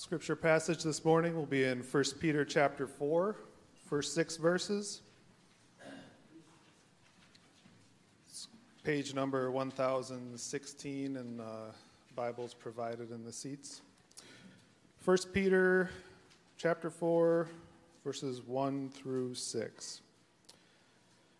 Scripture passage this morning will be in 1 Peter chapter 4, first six verses. It's page number 1016 in uh, Bibles provided in the seats. 1 Peter chapter 4, verses 1 through 6.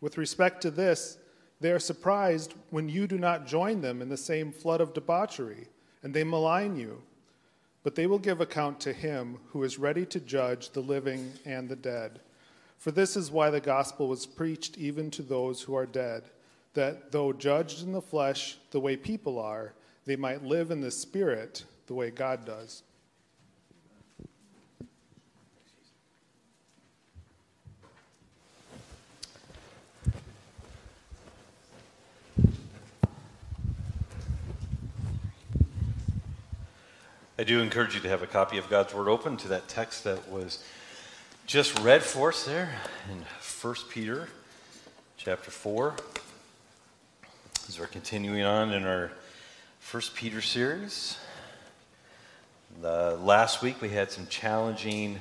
With respect to this, they are surprised when you do not join them in the same flood of debauchery, and they malign you. But they will give account to him who is ready to judge the living and the dead. For this is why the gospel was preached even to those who are dead, that though judged in the flesh the way people are, they might live in the spirit the way God does. I do encourage you to have a copy of God's Word open to that text that was just read for us there in 1 Peter chapter 4. As we're continuing on in our 1 Peter series. The, last week we had some challenging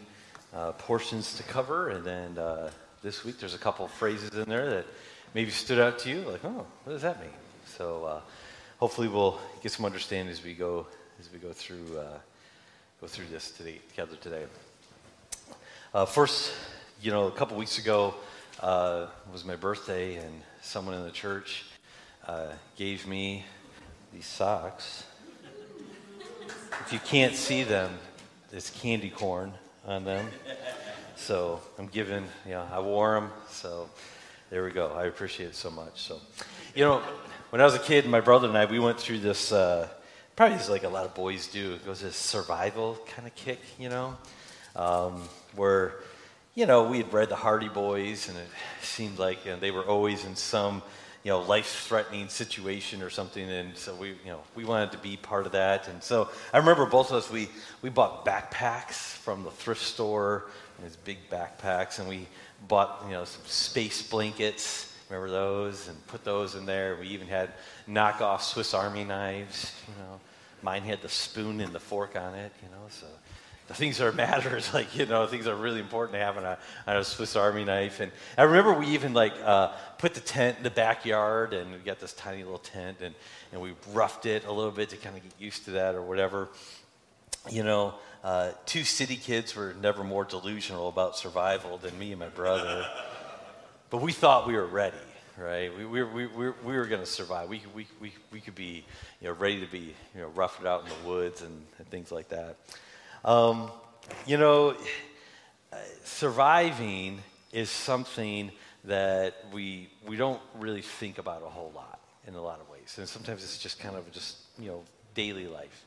uh, portions to cover, and then uh, this week there's a couple phrases in there that maybe stood out to you, like, oh, what does that mean? So uh, hopefully we'll get some understanding as we go as we go through uh, go through this today, together today. Uh, first, you know, a couple weeks ago uh, was my birthday, and someone in the church uh, gave me these socks. If you can't see them, there's candy corn on them. So I'm giving, you know, I wore them. So there we go. I appreciate it so much. So, you know, when I was a kid, my brother and I, we went through this uh, probably like a lot of boys do. It goes this survival kind of kick, you know, um, where you know we had read the Hardy Boys, and it seemed like you know, they were always in some you know life-threatening situation or something, and so we you know we wanted to be part of that. And so I remember both of us we we bought backpacks from the thrift store, these big backpacks, and we bought you know some space blankets. Remember those? And put those in there. We even had knockoff Swiss Army knives, you know. Mine had the spoon and the fork on it, you know, so the things that matter is like, you know, things are really important to have on a, on a Swiss Army knife. And I remember we even like uh, put the tent in the backyard and we got this tiny little tent and, and we roughed it a little bit to kind of get used to that or whatever. You know, uh, two city kids were never more delusional about survival than me and my brother. But we thought we were ready right? We, we, we, we, we were going to survive. We, we, we, we could be you know, ready to be you know, roughed out in the woods and, and things like that. Um, you know, surviving is something that we, we don't really think about a whole lot in a lot of ways. And sometimes it's just kind of just, you know, daily life.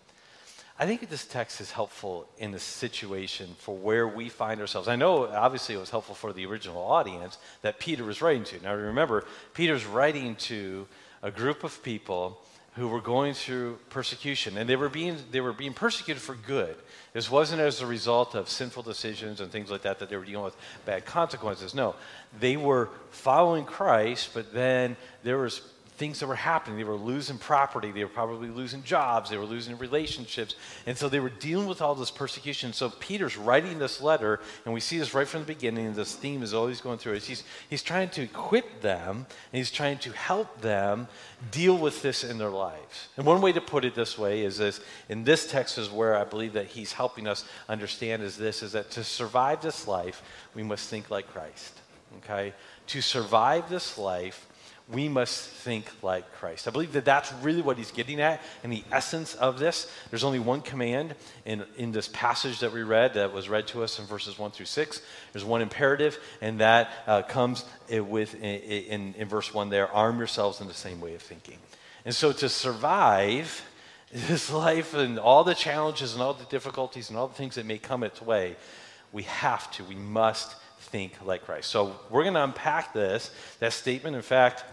I think this text is helpful in the situation for where we find ourselves. I know, obviously, it was helpful for the original audience that Peter was writing to. Now, remember, Peter's writing to a group of people who were going through persecution, and they were being they were being persecuted for good. This wasn't as a result of sinful decisions and things like that that they were dealing with bad consequences. No, they were following Christ, but then there was things that were happening. They were losing property. They were probably losing jobs. They were losing relationships. And so they were dealing with all this persecution. So Peter's writing this letter, and we see this right from the beginning. This theme is always going through. He's, he's trying to equip them, and he's trying to help them deal with this in their lives. And one way to put it this way is this in this text is where I believe that he's helping us understand is this is that to survive this life, we must think like Christ. Okay? To survive this life, we must think like Christ. I believe that that's really what he's getting at in the essence of this. There's only one command in, in this passage that we read that was read to us in verses 1 through 6. There's one imperative, and that uh, comes eh, with, in, in, in verse 1 there arm yourselves in the same way of thinking. And so to survive, this life and all the challenges and all the difficulties and all the things that may come its way, we have to, we must think like Christ. So we're going to unpack this, that statement. In fact,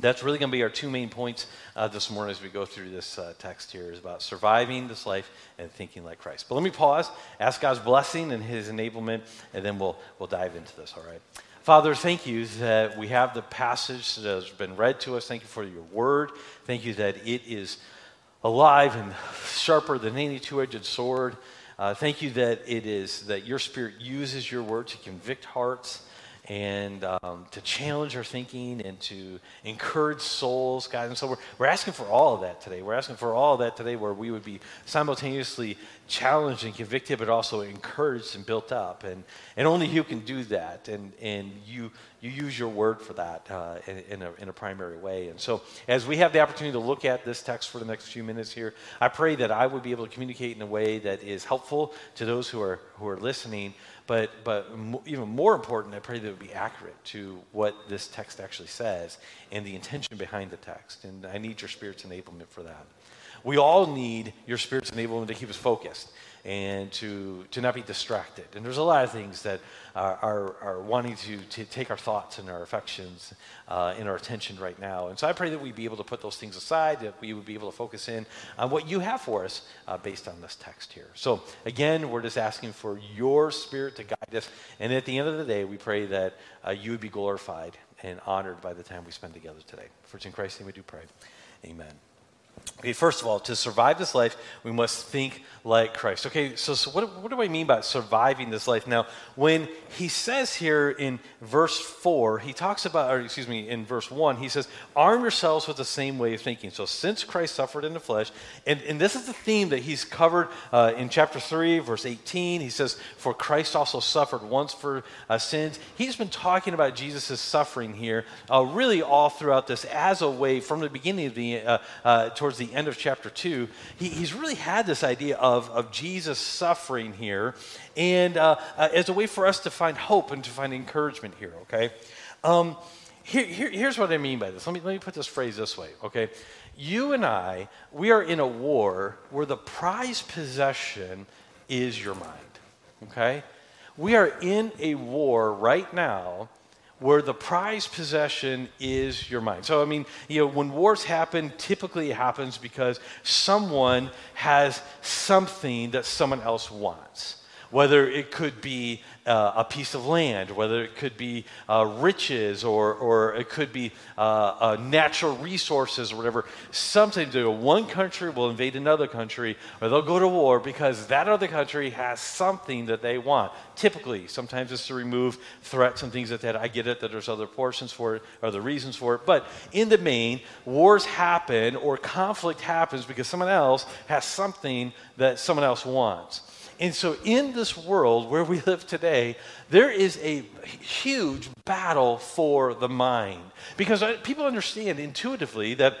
that's really going to be our two main points uh, this morning as we go through this uh, text here is about surviving this life and thinking like Christ. But let me pause, ask God's blessing and his enablement, and then we'll, we'll dive into this, all right? Father, thank you that we have the passage that has been read to us. Thank you for your word. Thank you that it is alive and sharper than any two-edged sword. Uh, thank you that it is that your spirit uses your word to convict hearts and um, to challenge our thinking and to encourage souls, God. And so we're, we're asking for all of that today. We're asking for all of that today where we would be simultaneously challenged and convicted, but also encouraged and built up. And, and only you can do that. And, and you, you use your word for that uh, in, in, a, in a primary way. And so as we have the opportunity to look at this text for the next few minutes here, I pray that I would be able to communicate in a way that is helpful to those who are, who are listening but, but even more important, I pray that it would be accurate to what this text actually says and the intention behind the text. And I need your Spirit's enablement for that. We all need your Spirit's enablement to keep us focused and to, to not be distracted. And there's a lot of things that are, are, are wanting to, to take our thoughts and our affections uh, and our attention right now. And so I pray that we'd be able to put those things aside, that we would be able to focus in on what you have for us uh, based on this text here. So again, we're just asking for your spirit to guide us. And at the end of the day, we pray that uh, you would be glorified and honored by the time we spend together today. For it's in Christ's name we do pray. Amen. Okay, first of all, to survive this life, we must think like Christ. Okay, so, so what, what do I mean by surviving this life? Now, when he says here in verse 4, he talks about, or excuse me, in verse 1, he says, arm yourselves with the same way of thinking. So, since Christ suffered in the flesh, and, and this is the theme that he's covered uh, in chapter 3, verse 18. He says, For Christ also suffered once for uh, sins. He's been talking about Jesus' suffering here, uh, really all throughout this as a way, from the beginning of the, uh, uh, towards the end of chapter 2, he, he's really had this idea of, of Jesus suffering here and uh, uh, as a way for us to find hope and to find encouragement here, okay? Um, here, here, here's what I mean by this. Let me, let me put this phrase this way, okay? You and I, we are in a war where the prized possession is your mind, okay? We are in a war right now where the prized possession is your mind. So, I mean, you know, when wars happen, typically it happens because someone has something that someone else wants whether it could be uh, a piece of land, whether it could be uh, riches or, or it could be uh, uh natural resources or whatever. Sometimes one country will invade another country or they'll go to war because that other country has something that they want. Typically, sometimes it's to remove threats and things like that. I get it that there's other portions for it, other reasons for it. But in the main, wars happen or conflict happens because someone else has something that someone else wants. And so, in this world where we live today, there is a huge battle for the mind. Because uh, people understand intuitively that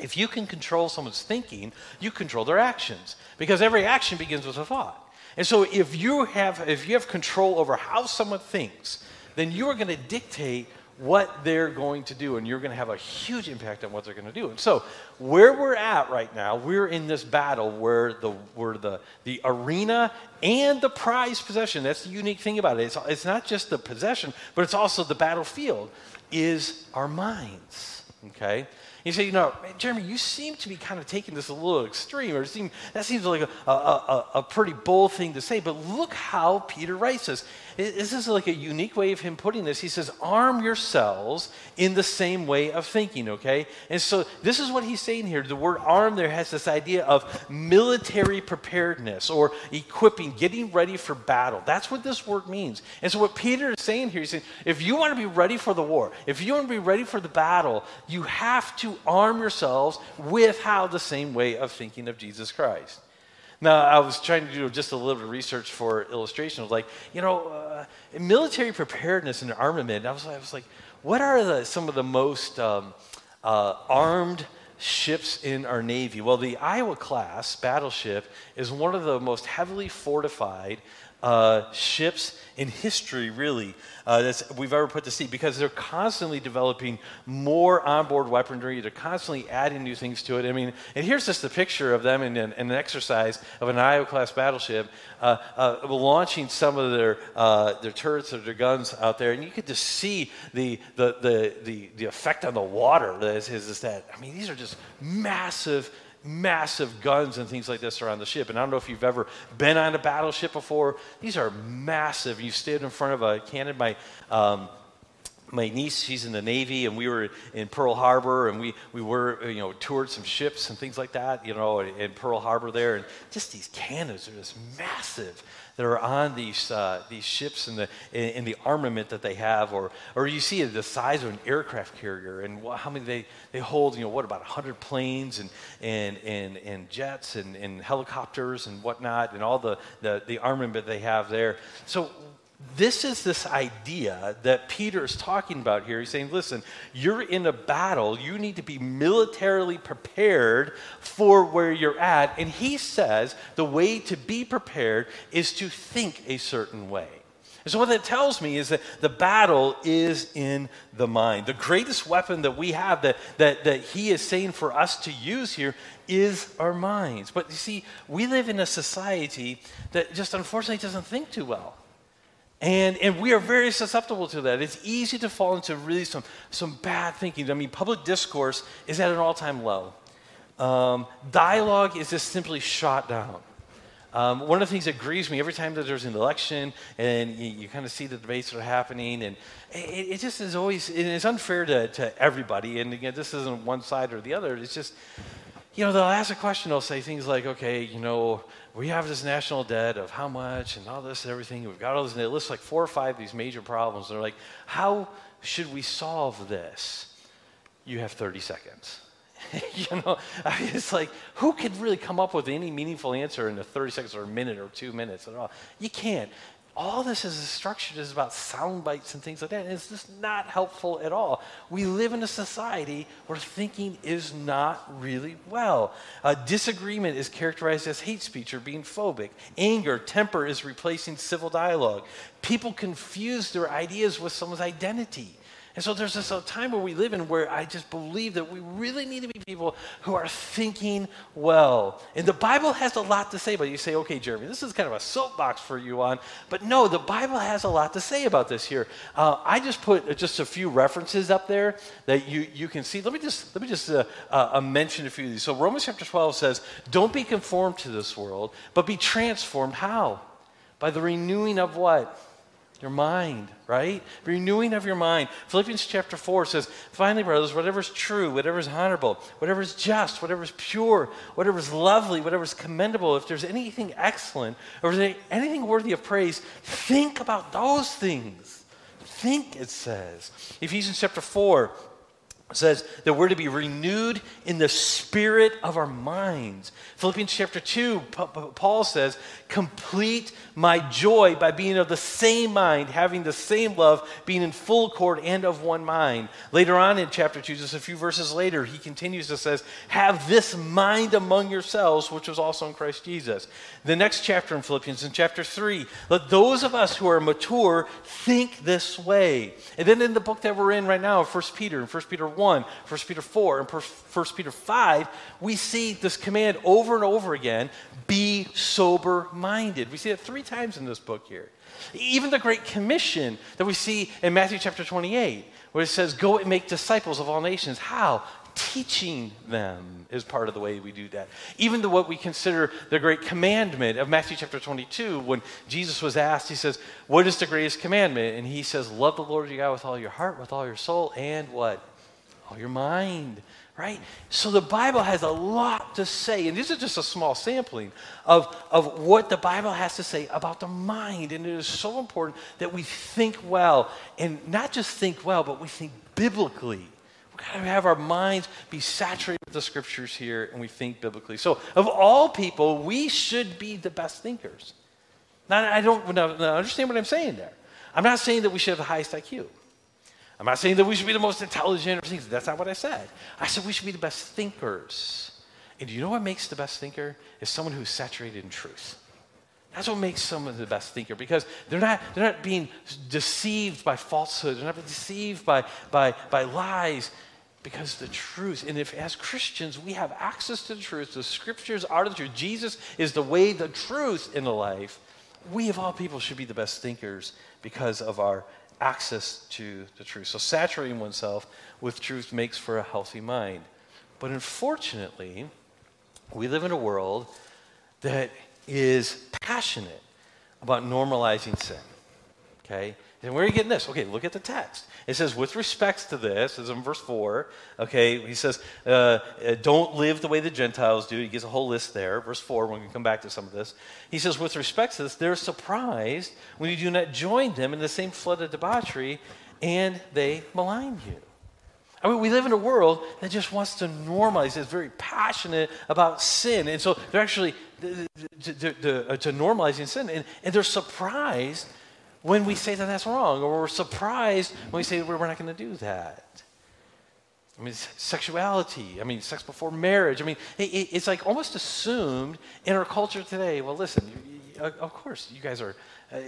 if you can control someone's thinking, you control their actions. Because every action begins with a thought. And so, if you have, if you have control over how someone thinks, then you are going to dictate what they're going to do, and you're going to have a huge impact on what they're going to do. And so, where we're at right now, we're in this battle where the where the the arena and the prize possession. That's the unique thing about it. It's, it's not just the possession, but it's also the battlefield. Is our minds. Okay. You say, you know, Jeremy, you seem to be kind of taking this a little extreme, or seem, that seems like a, a, a, a pretty bold thing to say. But look how Peter writes this. This is like a unique way of him putting this. He says, arm yourselves in the same way of thinking, okay? And so this is what he's saying here. The word arm there has this idea of military preparedness or equipping, getting ready for battle. That's what this word means. And so what Peter is saying here, he's saying, if you want to be ready for the war, if you want to be ready for the battle, you have to arm yourselves with how the same way of thinking of Jesus Christ. Now, I was trying to do just a little bit of research for illustration. Was like, you know, uh, military preparedness and armament. I was, I was like, what are the, some of the most um, uh, armed ships in our Navy. Well, the Iowa class battleship is one of the most heavily fortified uh, ships in history, really, uh, that we've ever put to sea because they're constantly developing more onboard weaponry. They're constantly adding new things to it. I mean, and here's just a picture of them in an, in an exercise of an Iowa class battleship uh, uh, launching some of their, uh, their turrets or their guns out there. And you could just see the, the, the, the, the effect on the water that is, is that. I mean, these are just massive massive guns and things like this around the ship. And I don't know if you've ever been on a battleship before. These are massive. You stood in front of a cannon. My, um, my niece, she's in the Navy, and we were in Pearl Harbor, and we, we were, you know, toured some ships and things like that, you know, in Pearl Harbor there. And just these cannons are just massive that are on these, uh, these ships and the, in, in, the armament that they have, or, or you see the size of an aircraft carrier and how many they, they hold, you know, what, about 100 planes and, and, and, and jets and, and helicopters and whatnot, and all the, the, the armament they have there. So this is this idea that Peter is talking about here. He's saying, listen, you're in a battle. You need to be militarily prepared for where you're at. And he says the way to be prepared is to think a certain way. And so, what that tells me is that the battle is in the mind. The greatest weapon that we have that, that, that he is saying for us to use here is our minds. But you see, we live in a society that just unfortunately doesn't think too well. And, and we are very susceptible to that. It's easy to fall into really some, some bad thinking. I mean, public discourse is at an all time low. Um, dialogue is just simply shot down. Um, one of the things that grieves me every time that there's an election and you, you kind of see the debates that are happening, and it, it just is always, it's unfair to, to everybody. And again, this isn't one side or the other. It's just, you know, they'll ask a question, they'll say things like, okay, you know, we have this national debt of how much and all this and everything. We've got all this, and it lists like four or five of these major problems. And they're like, how should we solve this? You have 30 seconds. you know, I mean, it's like, who could really come up with any meaningful answer in a 30 seconds or a minute or two minutes at all? You can't all this is structured is about sound bites and things like that. And it's just not helpful at all. We live in a society where thinking is not really well. Uh, disagreement is characterized as hate speech or being phobic. Anger, temper is replacing civil dialogue. People confuse their ideas with someone's identity. And so there's this time where we live in where I just believe that we really need to be people who are thinking well. And the Bible has a lot to say about it. You say, okay, Jeremy, this is kind of a soapbox for you on. But no, the Bible has a lot to say about this here. Uh, I just put just a few references up there that you, you can see. Let me just, let me just uh, uh, mention a few of these. So Romans chapter 12 says, don't be conformed to this world, but be transformed. How? By the renewing of what? Your mind, right? Renewing of your mind. Philippians chapter 4 says, Finally, brothers, whatever is true, whatever is honorable, whatever is just, whatever is pure, whatever is lovely, whatever is commendable, if there's anything excellent, or anything worthy of praise, think about those things. Think, it says. Ephesians chapter 4 says that we're to be renewed in the spirit of our minds. Philippians chapter 2, Paul says, complete my joy by being of the same mind, having the same love, being in full accord and of one mind. Later on in chapter 2, just a few verses later, he continues to says, have this mind among yourselves, which was also in Christ Jesus. The next chapter in Philippians, in chapter 3, let those of us who are mature think this way. And then in the book that we're in right now, 1 Peter, in 1 Peter 1, 1 Peter 4, and 1 Peter 5, we see this command over and over again be sober minded. We see it three times in this book here. Even the Great Commission that we see in Matthew chapter 28, where it says, Go and make disciples of all nations. How? Teaching them is part of the way we do that. Even the what we consider the great commandment of Matthew chapter 22, when Jesus was asked, he says, What is the greatest commandment? And he says, Love the Lord your God with all your heart, with all your soul, and what? All your mind right? So the Bible has a lot to say, and this is just a small sampling of, of what the Bible has to say about the mind. And it is so important that we think well, and not just think well, but we think biblically. We've got to have our minds be saturated with the scriptures here, and we think biblically. So, of all people, we should be the best thinkers. Now, I don't now, now understand what I'm saying there. I'm not saying that we should have the highest IQ. I'm not saying that we should be the most intelligent or things. That's not what I said. I said we should be the best thinkers. And do you know what makes the best thinker? Is someone who's saturated in truth. That's what makes someone the best thinker because they're not, they're not being deceived by falsehood, they're not being deceived by, by, by lies because the truth, and if as Christians we have access to the truth, the scriptures are the truth, Jesus is the way, the truth in the life, we of all people should be the best thinkers because of our access to the truth. So saturating oneself with truth makes for a healthy mind. But unfortunately, we live in a world that is passionate about normalizing sin. Okay? And where are you getting this? Okay, look at the text. It says, with respects to this, is in verse 4, okay, he says, uh, uh, don't live the way the Gentiles do. He gives a whole list there. Verse 4, we're going to come back to some of this. He says, with respects to this, they're surprised when you do not join them in the same flood of debauchery, and they malign you. I mean, we live in a world that just wants to normalize, is very passionate about sin. And so they're actually to, to, to, uh, to normalizing sin. And, and they're surprised when we say that that's wrong, or we're surprised when we say we're not going to do that. I mean, sexuality, I mean, sex before marriage. I mean, it, it's like almost assumed in our culture today. Well, listen, you, you, of course, you guys are, uh,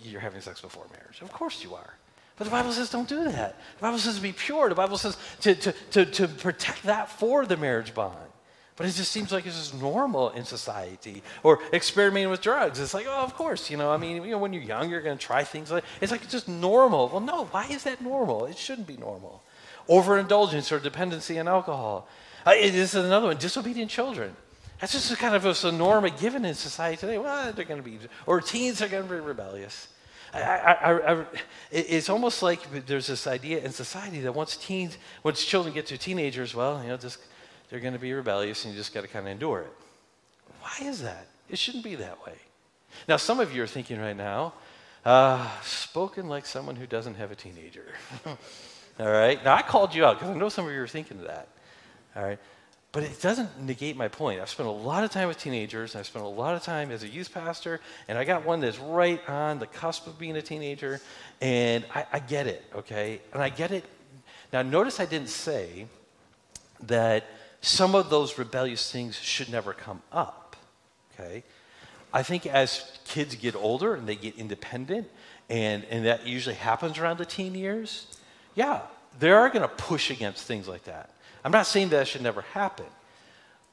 you're having sex before marriage. Of course you are. But the Bible says don't do that. The Bible says to be pure. The Bible says to, to, to, to protect that for the marriage bond. But it just seems like it's just normal in society. Or experimenting with drugs. It's like, oh, of course, you know, I mean, you know, when you're young, you're going to try things like It's like it's just normal. Well, no, why is that normal? It shouldn't be normal. Overindulgence or dependency on alcohol. Uh, this is another one, disobedient children. That's just kind of a norm given in society today. Well, they're going to be, or teens are going to be rebellious. I, I, I, it's almost like there's this idea in society that once teens, once children get to teenagers, well, you know, just they're going to be rebellious and you just got to kind of endure it. Why is that? It shouldn't be that way. Now, some of you are thinking right now, uh, spoken like someone who doesn't have a teenager. All right? Now, I called you out because I know some of you are thinking that. All right? But it doesn't negate my point. I've spent a lot of time with teenagers. I've spent a lot of time as a youth pastor, and I got one that's right on the cusp of being a teenager, and I, I get it, okay? And I get it. Now, notice I didn't say that some of those rebellious things should never come up. Okay? I think as kids get older and they get independent, and, and that usually happens around the teen years, yeah, they are going to push against things like that. I'm not saying that should never happen,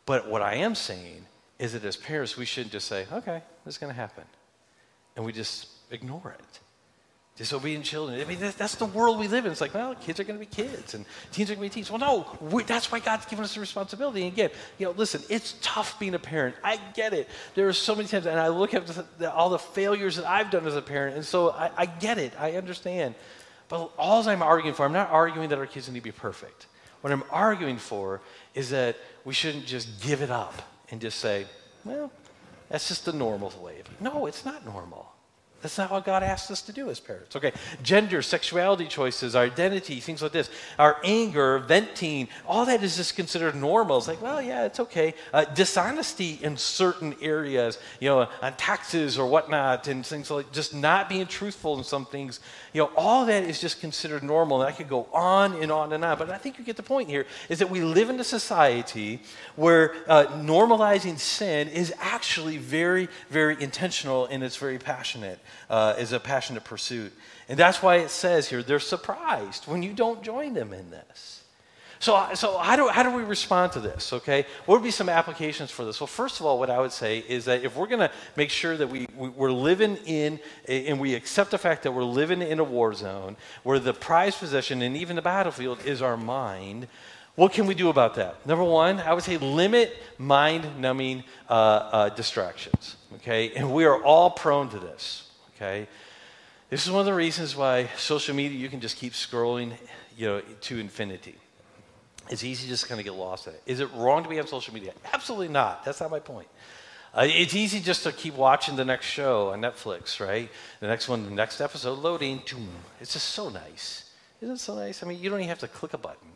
but what I am saying is that as parents, we shouldn't just say, okay, this is going to happen, and we just ignore it disobedient children. I mean, that's the world we live in. It's like, well, kids are going to be kids and teens are going to be teens. Well, no, that's why God's given us the responsibility. And again, you know, listen, it's tough being a parent. I get it. There are so many times, and I look at the, all the failures that I've done as a parent, and so I, I get it. I understand. But all I'm arguing for, I'm not arguing that our kids need to be perfect. What I'm arguing for is that we shouldn't just give it up and just say, well, that's just the normal way. No, it's not normal. That's not what God asked us to do as parents. Okay, gender, sexuality choices, our identity, things like this, our anger, venting, all that is just considered normal. It's like, well, yeah, it's okay. Uh, dishonesty in certain areas, you know, on taxes or whatnot, and things like just not being truthful in some things, you know, all that is just considered normal. And I could go on and on and on. But I think you get the point here is that we live in a society where uh, normalizing sin is actually very, very intentional and it's very passionate uh, is a passionate pursuit. And that's why it says here they're surprised when you don't join them in this. So, so how, do, how do we respond to this? Okay, what would be some applications for this? Well, first of all, what I would say is that if we're going to make sure that we, we, we're living in, and we accept the fact that we're living in a war zone where the prized possession and even the battlefield is our mind, what can we do about that? Number one, I would say limit mind numbing uh, uh, distractions. Okay, and we are all prone to this okay? This is one of the reasons why social media, you can just keep scrolling, you know, to infinity. It's easy to just kind of get lost in it. Is it wrong to be on social media? Absolutely not. That's not my point. Uh, it's easy just to keep watching the next show on Netflix, right? The next one, the next episode loading. It's just so nice. Isn't it so nice? I mean, you don't even have to click a button.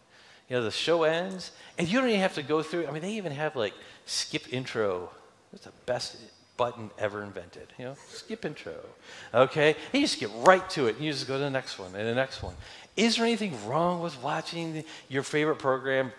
You know, the show ends, and you don't even have to go through. I mean, they even have like skip intro. It's the best button ever invented. You know, skip intro. Okay? And you just get right to it. And you just go to the next one and the next one. Is there anything wrong with watching your favorite program?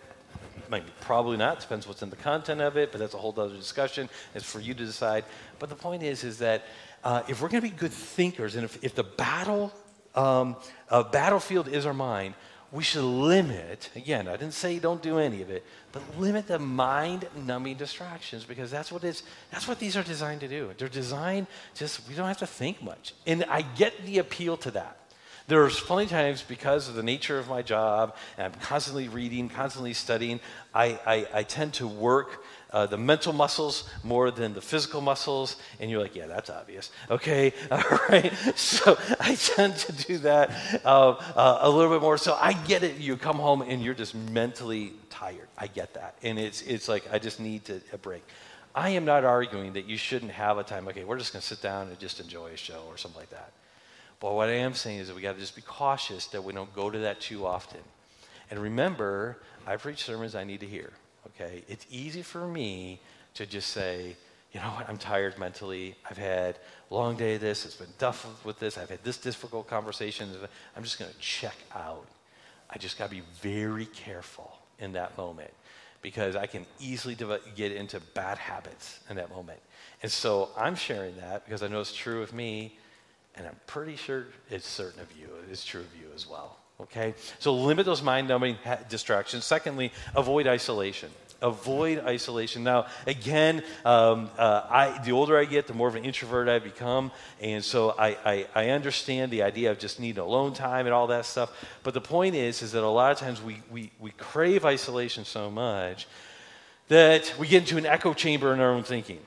Maybe, probably not. Depends what's in the content of it, but that's a whole other discussion. It's for you to decide. But the point is, is that uh, if we're going to be good thinkers, and if, if the battle um, uh, battlefield is our mind, we should limit, again, I didn't say don't do any of it, but limit the mind numbing distractions because that's what, is, that's what these are designed to do. They're designed just, we don't have to think much. And I get the appeal to that. There's plenty of times because of the nature of my job, and I'm constantly reading, constantly studying, I, I, I tend to work uh, the mental muscles more than the physical muscles. And you're like, yeah, that's obvious. Okay, all right. So I tend to do that uh, uh, a little bit more. So I get it. You come home and you're just mentally tired. I get that. And it's, it's like, I just need to, a break. I am not arguing that you shouldn't have a time, okay, we're just going to sit down and just enjoy a show or something like that. But what I am saying is that we got to just be cautious that we don't go to that too often. And remember, I preach sermons I need to hear okay? It's easy for me to just say, you know what, I'm tired mentally. I've had a long day of this. It's been tough with this. I've had this difficult conversation. I'm just going to check out. I just got to be very careful in that moment because I can easily get into bad habits in that moment. And so I'm sharing that because I know it's true of me, and I'm pretty sure it's certain of you. It's true of you as well. Okay? So limit those mind numbing distractions. Secondly, avoid isolation. Avoid isolation. Now, again, um, uh, I, the older I get, the more of an introvert I become. And so I, I, I, understand the idea of just needing alone time and all that stuff. But the point is, is that a lot of times we, we, we crave isolation so much that we get into an echo chamber in our own thinking.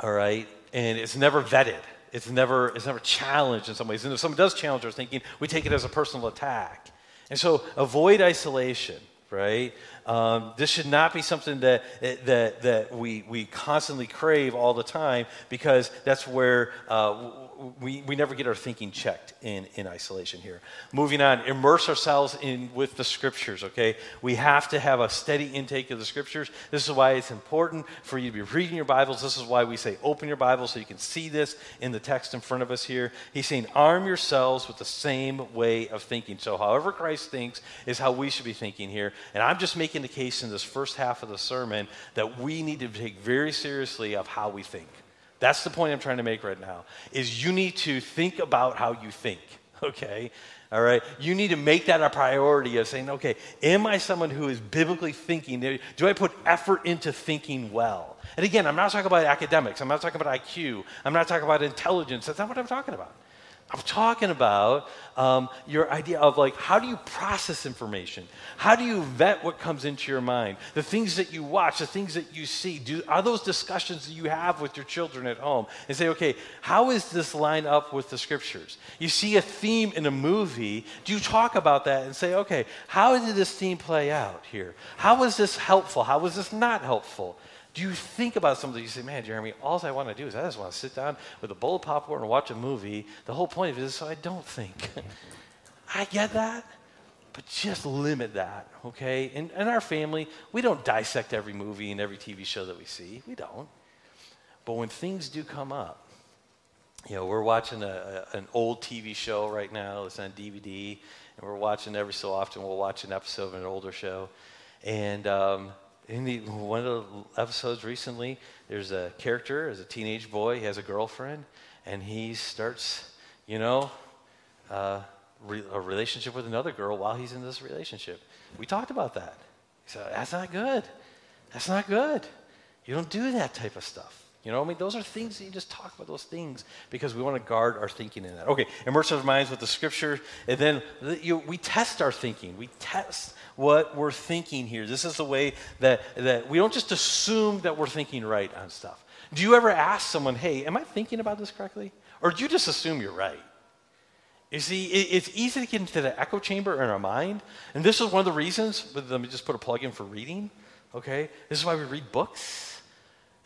All right? And it's never vetted. It's never, it's never challenged in some ways. And if someone does challenge our thinking, we take it as a personal attack. And so avoid isolation, right? Um, this should not be something that, that, that we, we constantly crave all the time because that's where uh, we, we never get our thinking checked in, in isolation here. Moving on, immerse ourselves in with the scriptures, okay? We have to have a steady intake of the scriptures. This is why it's important for you to be reading your Bibles. This is why we say open your Bible so you can see this in the text in front of us here. He's saying arm yourselves with the same way of thinking. So however Christ thinks is how we should be thinking here. And I'm just making the case in this first half of the sermon that we need to take very seriously of how we think. That's the point I'm trying to make right now. Is you need to think about how you think, okay? All right? You need to make that a priority of saying, okay, am I someone who is biblically thinking? Do I put effort into thinking well? And again, I'm not talking about academics. I'm not talking about IQ. I'm not talking about intelligence. That's not what I'm talking about. I'm talking about um, your idea of like, how do you process information? How do you vet what comes into your mind? The things that you watch, the things that you see, do, are those discussions that you have with your children at home? And say, okay, how is this line up with the scriptures? You see a theme in a movie, do you talk about that and say, okay, how did this theme play out here? How was this helpful? How was this not helpful? Do you think about something? You say, man, Jeremy, all I want to do is I just want to sit down with a bowl of popcorn and watch a movie. The whole point of it is so I don't think. I get that, but just limit that, okay? In, in our family, we don't dissect every movie and every TV show that we see. We don't. But when things do come up, you know, we're watching a, a, an old TV show right now. It's on DVD, and we're watching every so often. We'll watch an episode of an older show, and um, in the, one of the episodes recently, there's a character as a teenage boy. He has a girlfriend, and he starts, you know, uh, re- a relationship with another girl while he's in this relationship. We talked about that. He said, "That's not good. That's not good. You don't do that type of stuff." You know, I mean, those are things that you just talk about those things because we want to guard our thinking in that. Okay, immerse our minds with the scripture, and then you, we test our thinking. We test what we're thinking here. This is the way that, that we don't just assume that we're thinking right on stuff. Do you ever ask someone, hey, am I thinking about this correctly? Or do you just assume you're right? You see, it, it's easy to get into the echo chamber in our mind. And this is one of the reasons, let me just put a plug in for reading, okay? This is why we read books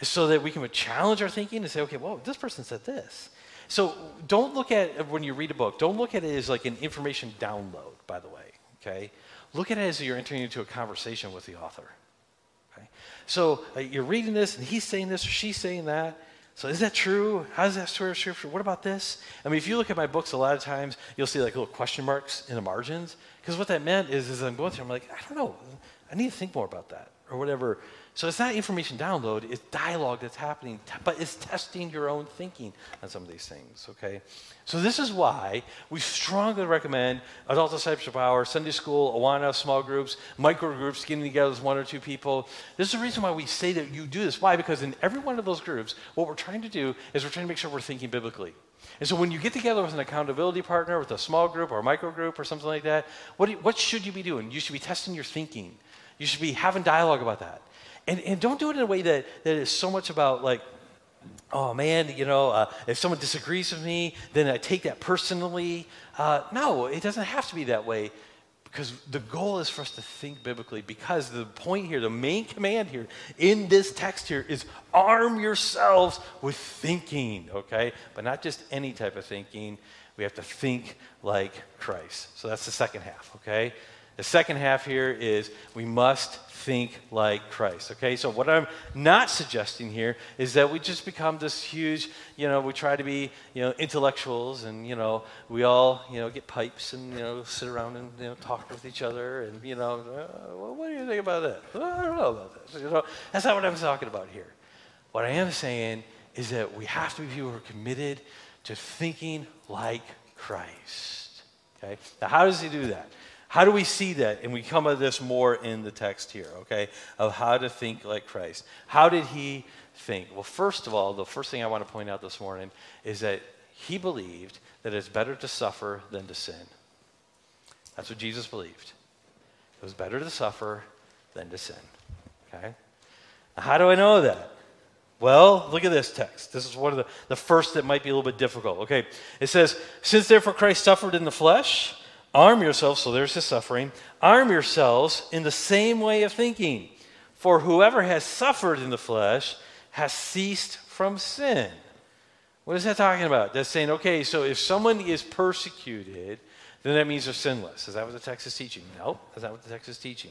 so that we can challenge our thinking and say, okay, well, this person said this. So don't look at when you read a book, don't look at it as like an information download, by the way, okay? Look at it as you're entering into a conversation with the author. Okay? So uh, you're reading this and he's saying this or she's saying that. So is that true? How does that square scripture? What about this? I mean, if you look at my books, a lot of times you'll see like little question marks in the margins. Because what that meant is, as I'm going through, I'm like, I don't know. I need to think more about that or whatever. So it's not information download, it's dialogue that's happening, but it's testing your own thinking on some of these things, okay? So this is why we strongly recommend adult discipleship hour, Sunday school, Awana, small groups, micro groups, getting together with one or two people. This is the reason why we say that you do this. Why? Because in every one of those groups, what we're trying to do is we're trying to make sure we're thinking biblically. And so when you get together with an accountability partner, with a small group or a micro group or something like that, what, you, what should you be doing? You should be testing your thinking. You should be having dialogue about that. And, and don't do it in a way that, that is so much about like, oh man, you know, uh, if someone disagrees with me, then I take that personally. Uh, no, it doesn't have to be that way because the goal is for us to think biblically because the point here, the main command here in this text here is arm yourselves with thinking, okay? But not just any type of thinking. We have to think like Christ. So that's the second half, okay? The second half here is we must think like Christ. Okay, so what I'm not suggesting here is that we just become this huge, you know, we try to be, you know, intellectuals and, you know, we all, you know, get pipes and, you know, sit around and, you know, talk with each other and, you know, uh, what do you think about that? Well, I don't know about this. You know, that's not what I'm talking about here. What I am saying is that we have to be people who are committed to thinking like Christ. Okay? Now, how does he do that? How do we see that? And we come at this more in the text here, okay, of how to think like Christ. How did he think? Well, first of all, the first thing I want to point out this morning is that he believed that it's better to suffer than to sin. That's what Jesus believed. It was better to suffer than to sin. Okay? Now, how do I know that? Well, look at this text. This is one of the, the first that might be a little bit difficult. Okay. It says, Since therefore Christ suffered in the flesh, Arm yourselves, so there's the suffering. Arm yourselves in the same way of thinking. For whoever has suffered in the flesh has ceased from sin. What is that talking about? That's saying, okay, so if someone is persecuted, then that means they're sinless. Is that what the text is teaching? No, that's not what the text is teaching.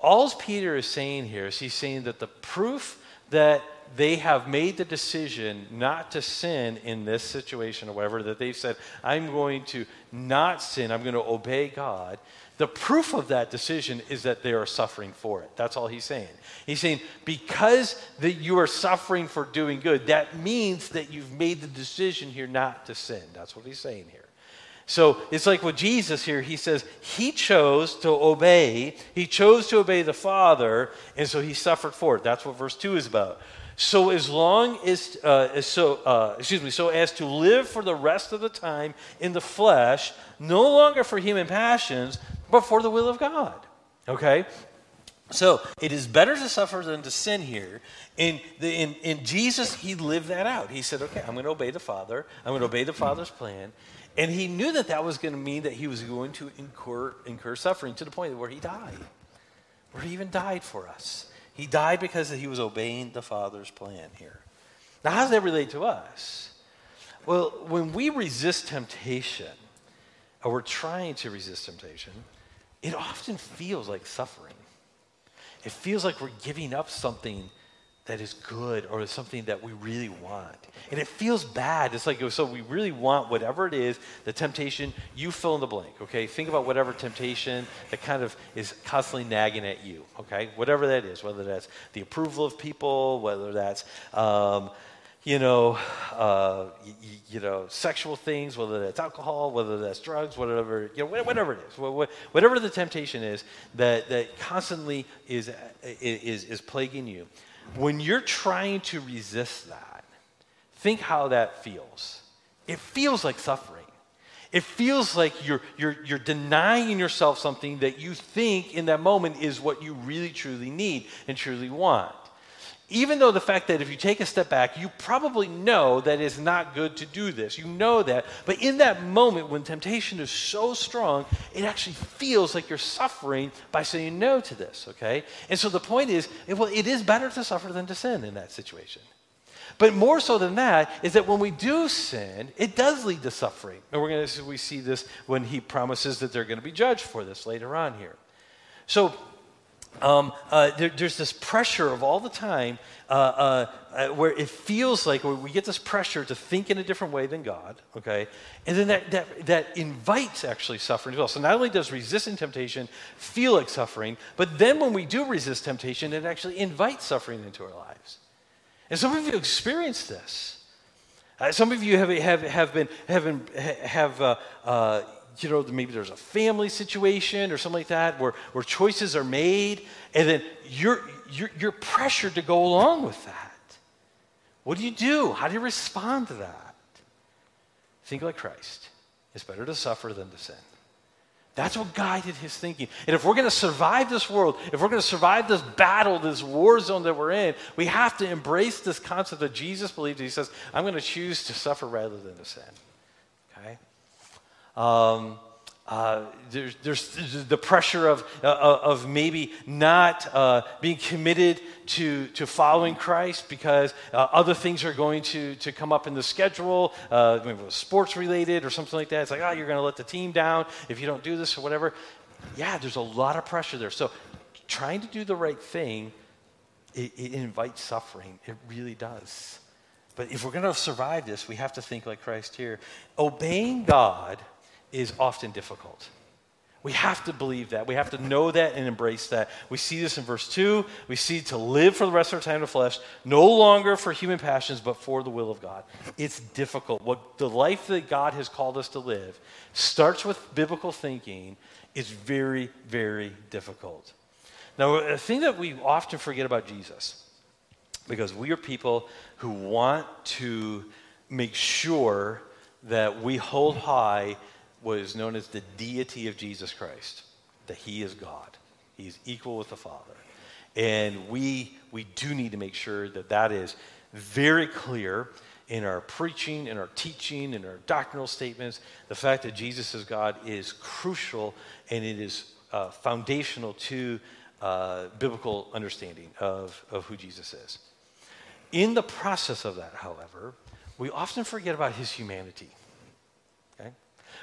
All Peter is saying here is he's saying that the proof that they have made the decision not to sin in this situation or whatever, that they've said, I'm going to not sin, I'm going to obey God. The proof of that decision is that they are suffering for it. That's all he's saying. He's saying, because that you are suffering for doing good, that means that you've made the decision here not to sin. That's what he's saying here. So it's like with Jesus here, he says he chose to obey, he chose to obey the Father, and so he suffered for it. That's what verse 2 is about. So as long as, uh, so, uh, excuse me, so as to live for the rest of the time in the flesh, no longer for human passions, but for the will of God. Okay? So it is better to suffer than to sin here. In, the, in, in Jesus, he lived that out. He said, okay, I'm going to obey the Father. I'm going to obey the Father's plan. And he knew that that was going to mean that he was going to incur, incur suffering to the point where he died, where he even died for us. He died because he was obeying the Father's plan here. Now, how does that relate to us? Well, when we resist temptation, or we're trying to resist temptation, it often feels like suffering. It feels like we're giving up something that is good or something that we really want. And it feels bad. It's like, so we really want whatever it is, the temptation, you fill in the blank, okay? Think about whatever temptation that kind of is constantly nagging at you, okay? Whatever that is, whether that's the approval of people, whether that's, um, you know, uh, you know, sexual things, whether that's alcohol, whether that's drugs, whatever, you know, whatever it is, whatever the temptation is that, that constantly is, is, is plaguing you when you're trying to resist that, think how that feels. It feels like suffering. It feels like you're, you're, you're denying yourself something that you think in that moment is what you really truly need and truly want even though the fact that if you take a step back, you probably know that it's not good to do this. You know that. But in that moment when temptation is so strong, it actually feels like you're suffering by saying no to this, okay? And so the point is, well, it is better to suffer than to sin in that situation. But more so than that is that when we do sin, it does lead to suffering. And we're going to we see this when he promises that they're going to be judged for this later on here. So um, uh, there, there's this pressure of all the time uh, uh, uh, where it feels like we get this pressure to think in a different way than God, okay? And then that, that, that invites actually suffering as well. So not only does resisting temptation feel like suffering, but then when we do resist temptation, it actually invites suffering into our lives. And some of you experience this. Uh, some of you have, have, have been, have, been, have uh, you know, maybe there's a family situation or something like that where, where choices are made, and then you're, you're, you're pressured to go along with that. What do you do? How do you respond to that? Think like Christ. It's better to suffer than to sin. That's what guided his thinking. And if we're going to survive this world, if we're going to survive this battle, this war zone that we're in, we have to embrace this concept that Jesus believed. He says, I'm going to choose to suffer rather than to sin. Um, uh, there's, there's, the pressure of, uh, of maybe not uh, being committed to, to following Christ because uh, other things are going to, to come up in the schedule, uh, maybe sports related or something like that. It's like, oh, you're going to let the team down if you don't do this or whatever. Yeah, there's a lot of pressure there. So trying to do the right thing, it, it invites suffering. It really does. But if we're going to survive this, we have to think like Christ here. Obeying God is often difficult. We have to believe that. We have to know that and embrace that. We see this in verse 2. We see to live for the rest of our time in the flesh, no longer for human passions, but for the will of God. It's difficult. What the life that God has called us to live starts with biblical thinking is very, very difficult. Now, a thing that we often forget about Jesus, because we are people who want to make sure that we hold high what is known as the deity of Jesus Christ, that he is God. He's equal with the Father. And we, we do need to make sure that that is very clear in our preaching, in our teaching, in our doctrinal statements. The fact that Jesus is God is crucial and it is uh, foundational to uh, biblical understanding of, of who Jesus is. In the process of that, however, we often forget about his humanity.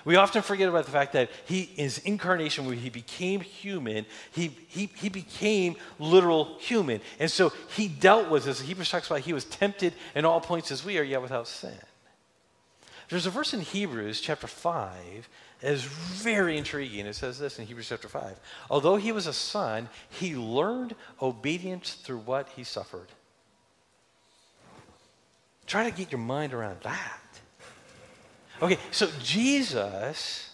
We often forget about the fact that he, his incarnation, where he became human, he, he, he became literal human. And so he dealt with this. Hebrews talks about he was tempted in all points as we are, yet without sin. There's a verse in Hebrews chapter 5 that is very intriguing. It says this in Hebrews chapter 5. Although he was a son, he learned obedience through what he suffered. Try to get your mind around that. Okay, so Jesus,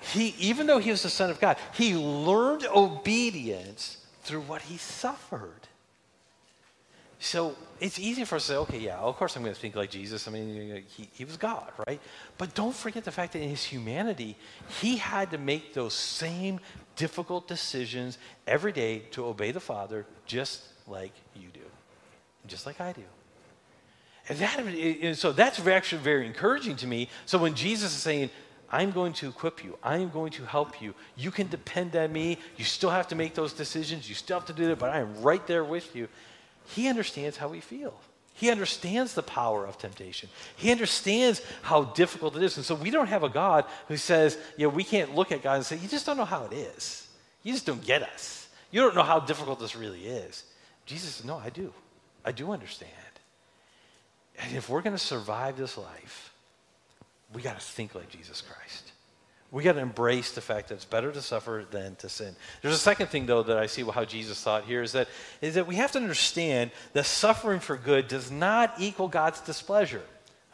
he, even though he was the Son of God, he learned obedience through what he suffered. So it's easy for us to say, okay, yeah, of course I'm going to think like Jesus. I mean, he, he was God, right? But don't forget the fact that in his humanity, he had to make those same difficult decisions every day to obey the Father just like you do, just like I do. And, that, and so that's actually very encouraging to me. So when Jesus is saying, I'm going to equip you. I am going to help you. You can depend on me. You still have to make those decisions. You still have to do that, but I am right there with you. He understands how we feel. He understands the power of temptation. He understands how difficult it is. And so we don't have a God who says, you know, we can't look at God and say, you just don't know how it is. You just don't get us. You don't know how difficult this really is. Jesus says, no, I do. I do understand. And if we're going to survive this life, we got to think like Jesus Christ. We got to embrace the fact that it's better to suffer than to sin. There's a second thing, though, that I see how Jesus thought here is that, is that we have to understand that suffering for good does not equal God's displeasure.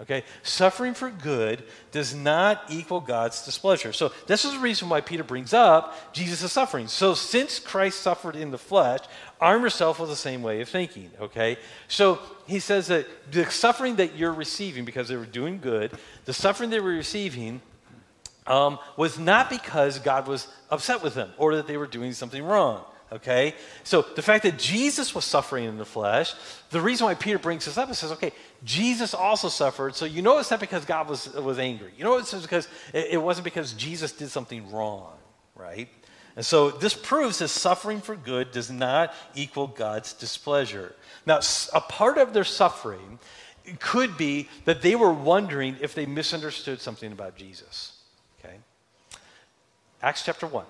Okay? Suffering for good does not equal God's displeasure. So, this is the reason why Peter brings up Jesus' suffering. So, since Christ suffered in the flesh, arm yourself with the same way of thinking. Okay? So, he says that the suffering that you're receiving because they were doing good, the suffering they were receiving um, was not because God was upset with them or that they were doing something wrong. Okay? So the fact that Jesus was suffering in the flesh, the reason why Peter brings this up is says, okay, Jesus also suffered. So you know it's not because God was, was angry. You know it's because it, it wasn't because Jesus did something wrong, right? And so this proves that suffering for good does not equal God's displeasure. Now, a part of their suffering could be that they were wondering if they misunderstood something about Jesus. Okay? Acts chapter 1.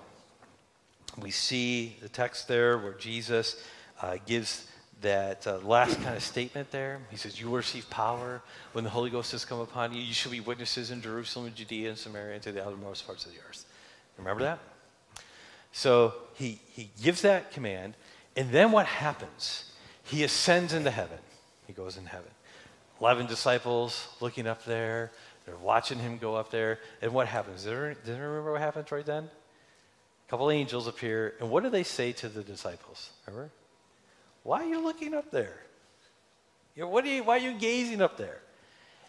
We see the text there where Jesus uh, gives that uh, last kind of statement there. He says, You will receive power when the Holy Ghost has come upon you. You shall be witnesses in Jerusalem, Judea, and Samaria, and to the outermost parts of the earth. Remember that? So he, he gives that command, and then what happens? He ascends into heaven. He goes in heaven. Eleven disciples looking up there. They're watching him go up there. And what happens? Did anyone remember what happens right then? Couple angels appear. And what do they say to the disciples? Remember? Why are you looking up there? You know, what are you, why are you gazing up there?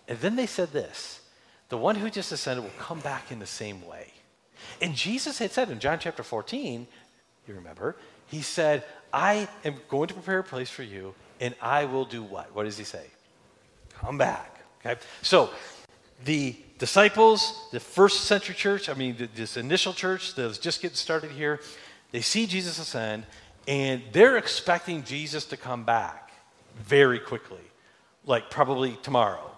And then they said this The one who just ascended will come back in the same way. And Jesus had said in John chapter 14, you remember, he said, I am going to prepare a place for you, and I will do what? What does he say? Come back. Okay? So the disciples, the first century church, I mean, this initial church that was just getting started here, they see Jesus ascend, and they're expecting Jesus to come back very quickly, like probably tomorrow.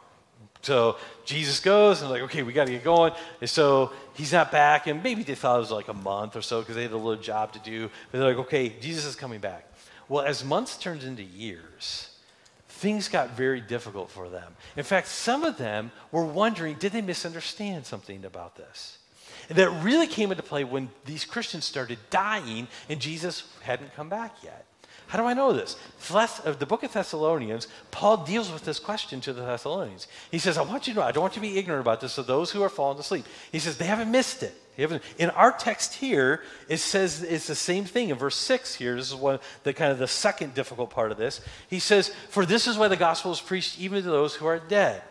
So Jesus goes and like, okay, we got to get going. And so he's not back, and maybe they thought it was like a month or so because they had a little job to do. But they're like, okay, Jesus is coming back. Well, as months turned into years, things got very difficult for them. In fact, some of them were wondering, did they misunderstand something about this? And that really came into play when these Christians started dying and Jesus hadn't come back yet. How do I know this? The book of Thessalonians, Paul deals with this question to the Thessalonians. He says, I want you to know, I don't want you to be ignorant about this, so those who are fallen asleep. He says, they haven't missed it. In our text here, it says it's the same thing. In verse 6 here, this is one the kind of the second difficult part of this. He says, For this is why the gospel is preached even to those who are dead.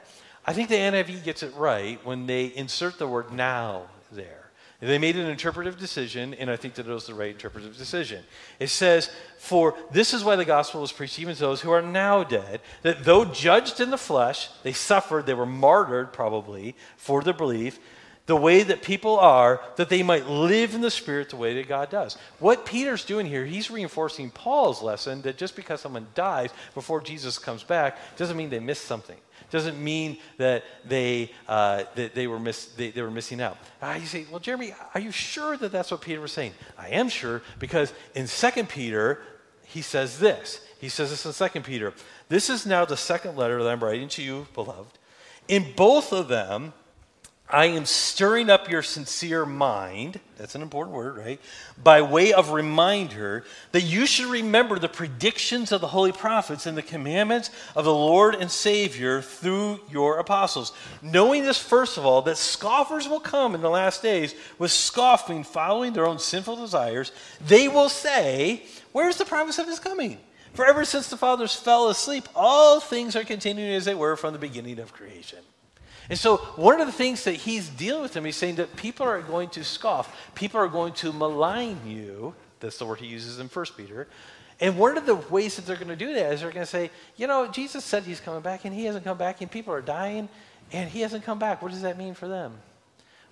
I think the NIV gets it right when they insert the word now there. They made an interpretive decision, and I think that it was the right interpretive decision. It says, For this is why the gospel was preached even to those who are now dead, that though judged in the flesh, they suffered, they were martyred probably for their belief, the way that people are, that they might live in the Spirit the way that God does. What Peter's doing here, he's reinforcing Paul's lesson that just because someone dies before Jesus comes back doesn't mean they missed something doesn't mean that they, uh, that they, were, miss, they, they were missing out. Uh, you say, well, Jeremy, are you sure that that's what Peter was saying? I am sure because in 2 Peter, he says this. He says this in 2 Peter. This is now the second letter that I'm writing to you, beloved. In both of them, I am stirring up your sincere mind, that's an important word, right? By way of reminder that you should remember the predictions of the holy prophets and the commandments of the Lord and Savior through your apostles. Knowing this, first of all, that scoffers will come in the last days with scoffing, following their own sinful desires, they will say, Where's the promise of his coming? For ever since the fathers fell asleep, all things are continuing as they were from the beginning of creation. And so, one of the things that he's dealing with them, he's saying that people are going to scoff, people are going to malign you. That's the word he uses in 1 Peter. And one of the ways that they're going to do that is they're going to say, you know, Jesus said he's coming back, and he hasn't come back, and people are dying, and he hasn't come back. What does that mean for them?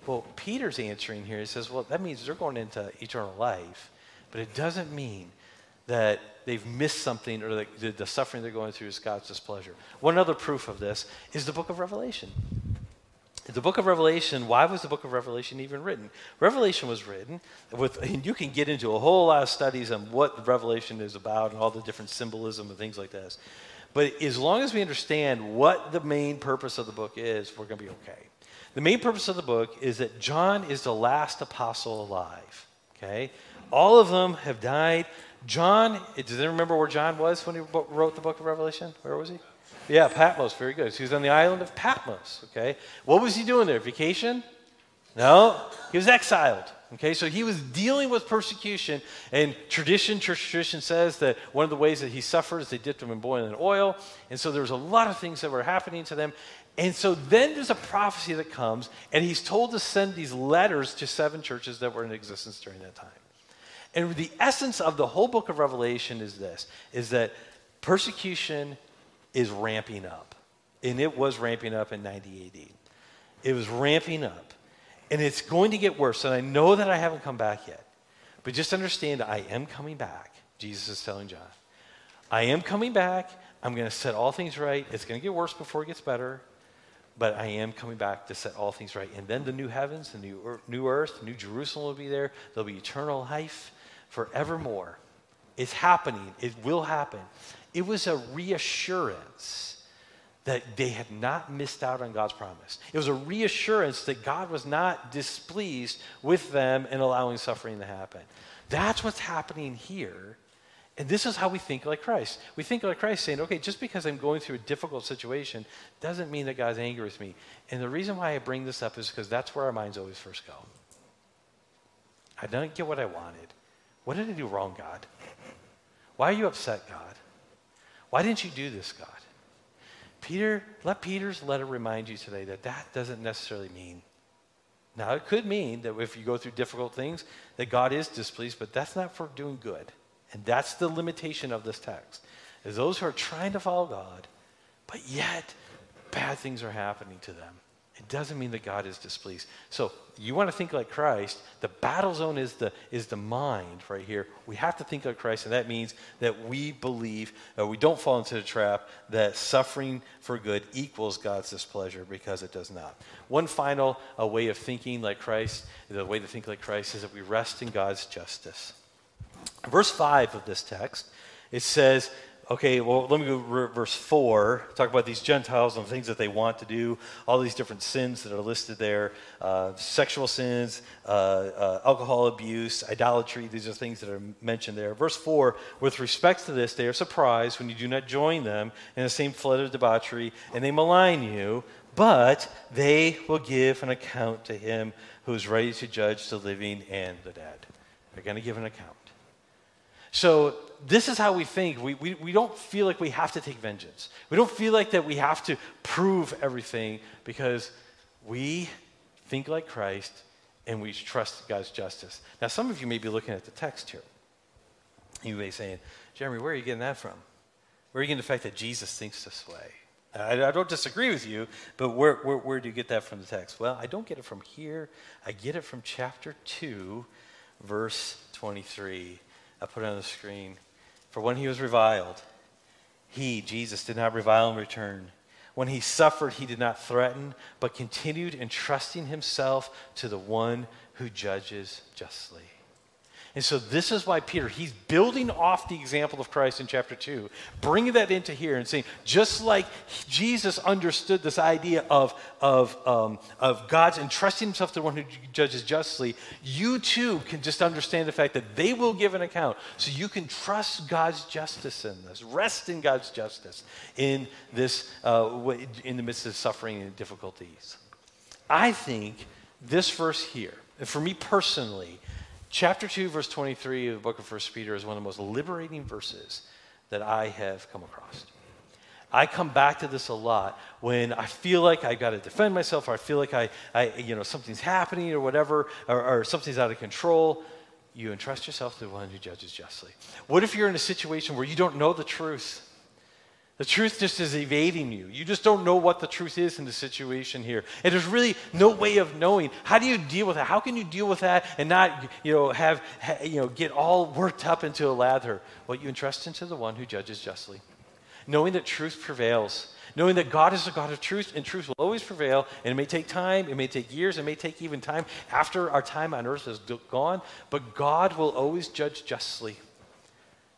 Well, Peter's answering here. He says, well, that means they're going into eternal life, but it doesn't mean that they've missed something or the, the, suffering they're going through is God's displeasure. One other proof of this is the book of Revelation. The book of Revelation, why was the book of Revelation even written? Revelation was written with, and you can get into a whole lot of studies on what Revelation is about and all the different symbolism and things like this. But as long as we understand what the main purpose of the book is, we're going to be okay. The main purpose of the book is that John is the last apostle alive. Okay? All of them have died. John, does anyone remember where John was when he wrote the book of Revelation? Where was he? Yeah, Patmos. Very good. So he was on the island of Patmos. Okay. What was he doing there? Vacation? No, he was exiled. Okay, so he was dealing with persecution, and tradition, church tradition says that one of the ways that he suffered is they dipped him in boiling oil, and so there was a lot of things that were happening to them. And so then there's a prophecy that comes, and he's told to send these letters to seven churches that were in existence during that time. And the essence of the whole book of Revelation is this is that persecution is ramping up. And it was ramping up in 90 AD. It was ramping up. And it's going to get worse. And I know that I haven't come back yet. But just understand I am coming back. Jesus is telling John. I am coming back. I'm going to set all things right. It's going to get worse before it gets better. But I am coming back to set all things right. And then the new heavens, the new, new earth, new Jerusalem will be there. There'll be eternal life. Forevermore. It's happening, it will happen. It was a reassurance that they had not missed out on God's promise. It was a reassurance that God was not displeased with them and allowing suffering to happen. That's what's happening here. And this is how we think like Christ. We think like Christ, saying, okay, just because I'm going through a difficult situation doesn't mean that God's angry with me. And the reason why I bring this up is because that's where our minds always first go. I didn't get what I wanted. What did I do wrong, God? Why are you upset, God? Why didn't you do this, God? Peter, let Peter's letter remind you today that that doesn't necessarily mean. Now, it could mean that if you go through difficult things, that God is displeased, but that's not for doing good. And that's the limitation of this text. Is those who are trying to follow God, but yet bad things are happening to them. It doesn't mean that God is displeased. So you want to think like Christ. The battle zone is the, is the mind right here. We have to think like Christ, and that means that we believe, uh, we don't fall into the trap that suffering for good equals God's displeasure because it does not. One final uh, way of thinking like Christ, the way to think like Christ is that we rest in God's justice. Verse 5 of this text, it says, okay, well, let me go verse 4, talk about these Gentiles and the things that they want to do, all these different sins that are listed there uh, sexual sins, uh, uh, alcohol abuse, idolatry, these are things that are mentioned there. Verse 4, with respect to this, they are surprised when you do not join them in the same flood of debauchery, and they malign you, but they will give an account to him who is ready to judge the living and the dead. They're going to give an account. So this is how we think. We, we, we don't feel like we have to take vengeance. We don't feel like that we have to prove everything because we think like Christ and we trust God's justice. Now, some of you may be looking at the text here. You may be saying, Jeremy, where are you getting that from? Where are you getting the fact that Jesus thinks this way? I, I don't disagree with you, but where, where, where do you get that from the text? Well, I don't get it from here. I get it from chapter 2, verse 23. I put it on the screen. For when he was reviled, he, Jesus, did not revile in return. When he suffered, he did not threaten, but continued entrusting himself to the one who judges justly. And so this is why Peter, he's building off the example of Christ in chapter 2, bringing that into here and saying, just like Jesus understood this idea of, of, um, of God's entrusting himself to the one who judges justly, you too can just understand the fact that they will give an account. So you can trust God's justice in this, rest in God's justice in this, uh, in the midst of suffering and difficulties. I think this verse here, for me personally, Chapter 2, verse 23 of the book of 1 Peter is one of the most liberating verses that I have come across. I come back to this a lot when I feel like I've got to defend myself, or I feel like I, I, you know, something's happening or whatever, or, or something's out of control. You entrust yourself to the one who judges justly. What if you're in a situation where you don't know the truth? The truth just is evading you. You just don't know what the truth is in the situation here. And there's really no way of knowing. How do you deal with that? How can you deal with that and not, you know, have, you know, get all worked up into a lather? Well, you entrust into the one who judges justly. Knowing that truth prevails. Knowing that God is a God of truth and truth will always prevail. And it may take time, it may take years, it may take even time after our time on earth is gone, but God will always judge justly.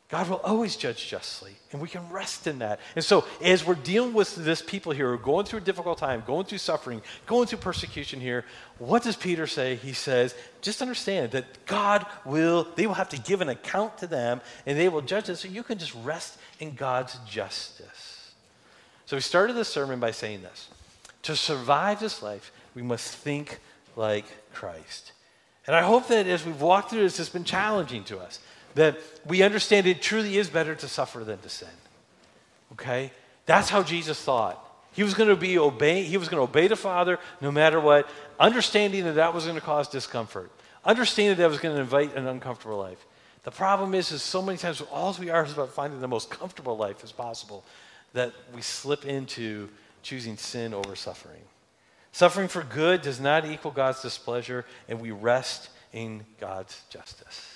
God will always judge justly, and we can rest in that. And so, as we're dealing with this people here who are going through a difficult time, going through suffering, going through persecution here, what does Peter say? He says, just understand that God will, they will have to give an account to them, and they will judge us, so you can just rest in God's justice. So, we started this sermon by saying this To survive this life, we must think like Christ. And I hope that as we've walked through this, it's been challenging to us that we understand it truly is better to suffer than to sin. Okay? That's how Jesus thought. He was going to be obey, he was going to obey the Father no matter what, understanding that that was going to cause discomfort, understanding that that was going to invite an uncomfortable life. The problem is, is so many times all we are is about finding the most comfortable life as possible that we slip into choosing sin over suffering. Suffering for good does not equal God's displeasure, and we rest in God's justice.